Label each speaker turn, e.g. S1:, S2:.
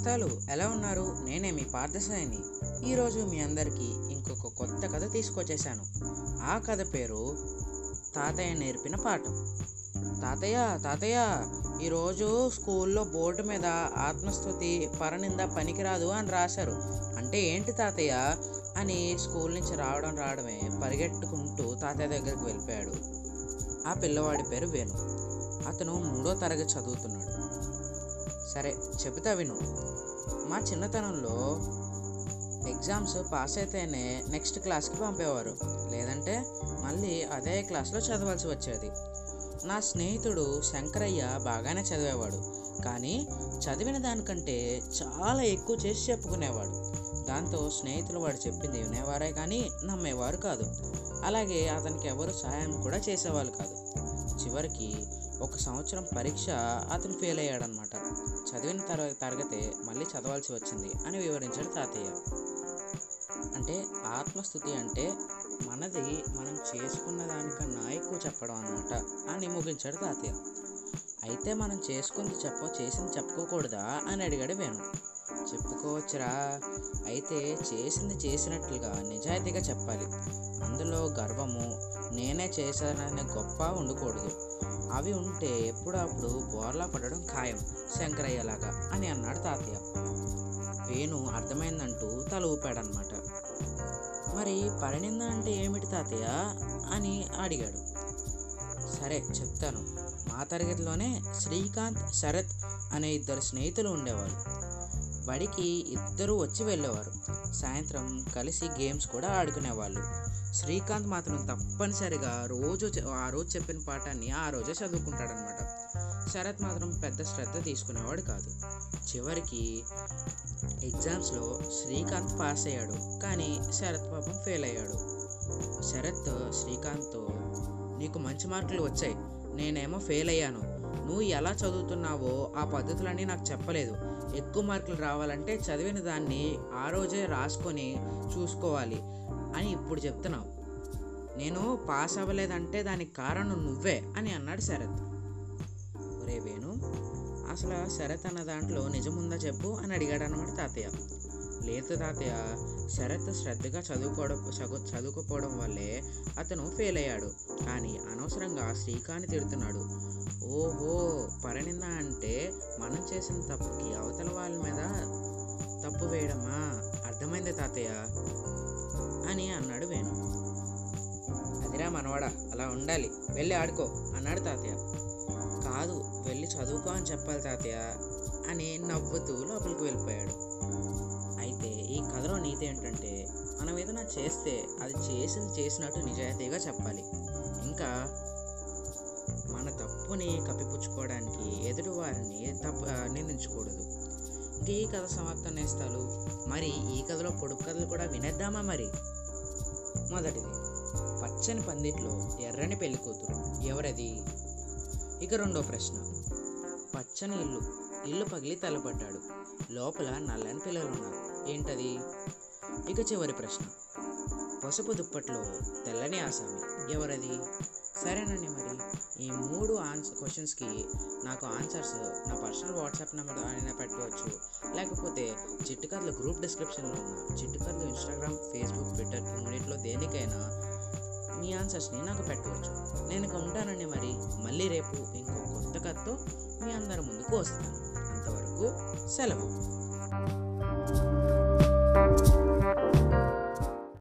S1: నేస్తాలు ఎలా ఉన్నారు? నేనే మీ పార్థసాయిని. ఈరోజు మీ అందరికీ ఇంకొక కొత్త కథ తీసుకొచ్చేసాను ఆ కథ పేరు తాతయ్య నేర్పిన పాఠం. తాతయ్య తాతయ్య ఈరోజు స్కూల్లో బోర్డు మీద ఆత్మస్థుతి పరనింద పనికిరాదు అని రాశారు. అంటే ఏంటి తాతయ్య? అని స్కూల్ నుంచి రావడం రావడమే పరిగెట్టుకుంటూ తాతయ్య దగ్గరికి వెళ్ళిపోయాడు. ఆ పిల్లవాడి పేరు వేణు. అతను మూడో తరగతి చదువుతున్నాడు. సరే చెబుతా విను. మా చిన్నతనంలో ఎగ్జామ్స్ పాస్ అయితేనే నెక్స్ట్ క్లాస్కి పంపేవారు. లేదంటే మళ్ళీ అదే క్లాస్లో చదవాల్సి వచ్చేది. నా స్నేహితుడు శంకరయ్య బాగానే చదివేవాడు. కానీ చదివిన దానికంటే చాలా ఎక్కువ చేసి చెప్పుకునేవాడు. దాంతో స్నేహితులు వాడు చెప్పింది వినేవారే కానీ నమ్మేవారు కాదు. అలాగే అతనికి ఎవరు సహాయం కూడా చేసేవాళ్ళు కాదు. చివరికి ఒక సంవత్సరం పరీక్ష అతను ఫెయిల్ అయ్యాడనమాట చదివిన తర తరగతే మళ్ళీ చదవాల్సి వచ్చింది అని వివరించాడు తాతయ్య. అంటే ఆత్మస్థుతి అంటే మనది మనం చేసుకున్న దానికన్నా ఎక్కువ చెప్పడం అనమాట అని ముగించాడు తాతయ్య. అయితే మనం చేసుకుంది చెప్ప చేసింది చెప్పుకోకూడదా అని అడిగాడు వేణు. చెప్పుకోవచ్చురా. అయితే చేసింది చేసినట్లుగా నిజాయితీగా చెప్పాలి. అందులో గర్వము నేనే చేశాననే గొప్ప ఉండకూడదు. అవి ఉంటే ఎప్పుడప్పుడు బోర్లా పడడం ఖాయం శంకరయ్యలాగా అని అన్నాడు తాతయ్య. వేణు అర్థమైందంటూ తల ఊపాడనమాట. మరి పరిణింద అంటే ఏమిటి తాతయ్య? అని అడిగాడు. సరే చెప్తాను. మా తరగతిలోనే శ్రీకాంత్ శరత్ అనే ఇద్దరు స్నేహితులు ఉండేవారు బడికి ఇద్దరూ వచ్చి వెళ్ళేవారు. సాయంత్రం కలిసి గేమ్స్ కూడా ఆడుకునేవాళ్ళు. శ్రీకాంత్ మాత్రం తప్పనిసరిగా రోజు ఆ రోజు చెప్పిన పాఠాన్ని ఆ రోజే చదువుకుంటాడనమాట శరత్ మాత్రం పెద్ద శ్రద్ధ తీసుకునేవాడు కాదు. చివరికి ఎగ్జామ్స్లో శ్రీకాంత్ పాస్ అయ్యాడు. కానీ శరత్ పాపం ఫెయిల్ అయ్యాడు. శరత్ శ్రీకాంత్తో నీకు మంచి మార్కులు వచ్చాయి. నేనేమో ఫెయిల్ అయ్యాను. నువ్వు ఎలా చదువుతున్నావో ఆ పద్ధతులన్నీ నాకు చెప్పలేదు. ఎక్కువ మార్కులు రావాలంటే చదివిన దాన్ని ఆ రోజే రాసుకొని చూసుకోవాలి అని ఇప్పుడు చెప్తున్నావు. నేను పాస్ అవ్వలేదంటే దానికి కారణం నువ్వే అని అన్నాడు శరత్. ఒరే వేణు అసలు శరత్ అన్న దాంట్లో నిజముందా చెప్పు అని అడిగాడు అనమాట తాతయ్య. లేదు తాతయ్య శరత్ శ్రద్ధగా చదువుకోవడం చదువు చదువుకోపోవడం వల్లే అతను ఫెయిల్ అయ్యాడు. కానీ అనవసరంగా శ్రీకాని తిడుతున్నాడు. ఓహో పరణిందా అంటే మనం చేసిన తప్పుకి అవతల వాళ్ళ మీద తప్పు వేయడమా? అర్థమైంది తాతయ్య? అని అన్నాడు వేణు. అదిరా మనవాడ అలా ఉండాలి. వెళ్ళి ఆడుకో అన్నాడు తాతయ్య. కాదు వెళ్ళి చదువుకో అని చెప్పాలి తాతయ్య అని నవ్వుతూ లోపలికి వెళ్ళిపోయాడు. అయితే ఈ కథలో నీతి ఏంటంటే మనం ఏదైనా చేస్తే అది చేసింది చేసినట్టు నిజాయితీగా చెప్పాలి. ఇంకా తప్పుని కప్పిపుచ్చుకోవడానికి ఎదుటి వారిని తప్పు నిందించకూడదు. ఇంకా ఈ కథ సమాప్తం నేస్తాలు. మరి ఈ కథలో పొడుపు కథలు కూడా వినేద్దామా మరి? మొదటిది. పచ్చని పందిట్లో ఎర్రని పెళ్ళి కూతురు. ఎవరది? ఇక రెండో ప్రశ్న. పచ్చని ఇల్లు. ఇల్లు పగిలి తలపడ్డాడు. లోపల నల్లని పిల్లలు ఉన్నారు. ఏంటది? ఇక చివరి ప్రశ్న. పసుపు దుప్పట్లో తెల్లని ఆసామి. ఎవరది? సరేనండి మరి. ఈ మూడు ఆన్సర్ క్వశ్చన్స్కి నాకు ఆన్సర్స్ నా పర్సనల్ వాట్సాప్ నెంబర్ అయినా పెట్టవచ్చు. లేకపోతే చిట్టుకర్ల గ్రూప్ డిస్క్రిప్షన్లో ఉన్న చిట్టుకర్లు ఇన్స్టాగ్రామ్ ఫేస్బుక్ ట్విట్టర్ మూడింటిలో దేనికైనా మీ ఆన్సర్స్ని నాకు పెట్టవచ్చు. నేను ఇక ఉంటానండి మరి. మళ్ళీ రేపు ఇంకో కొత్త కథతో మీ అందరి ముందుకు వస్తాను. అంతవరకు సెలవు.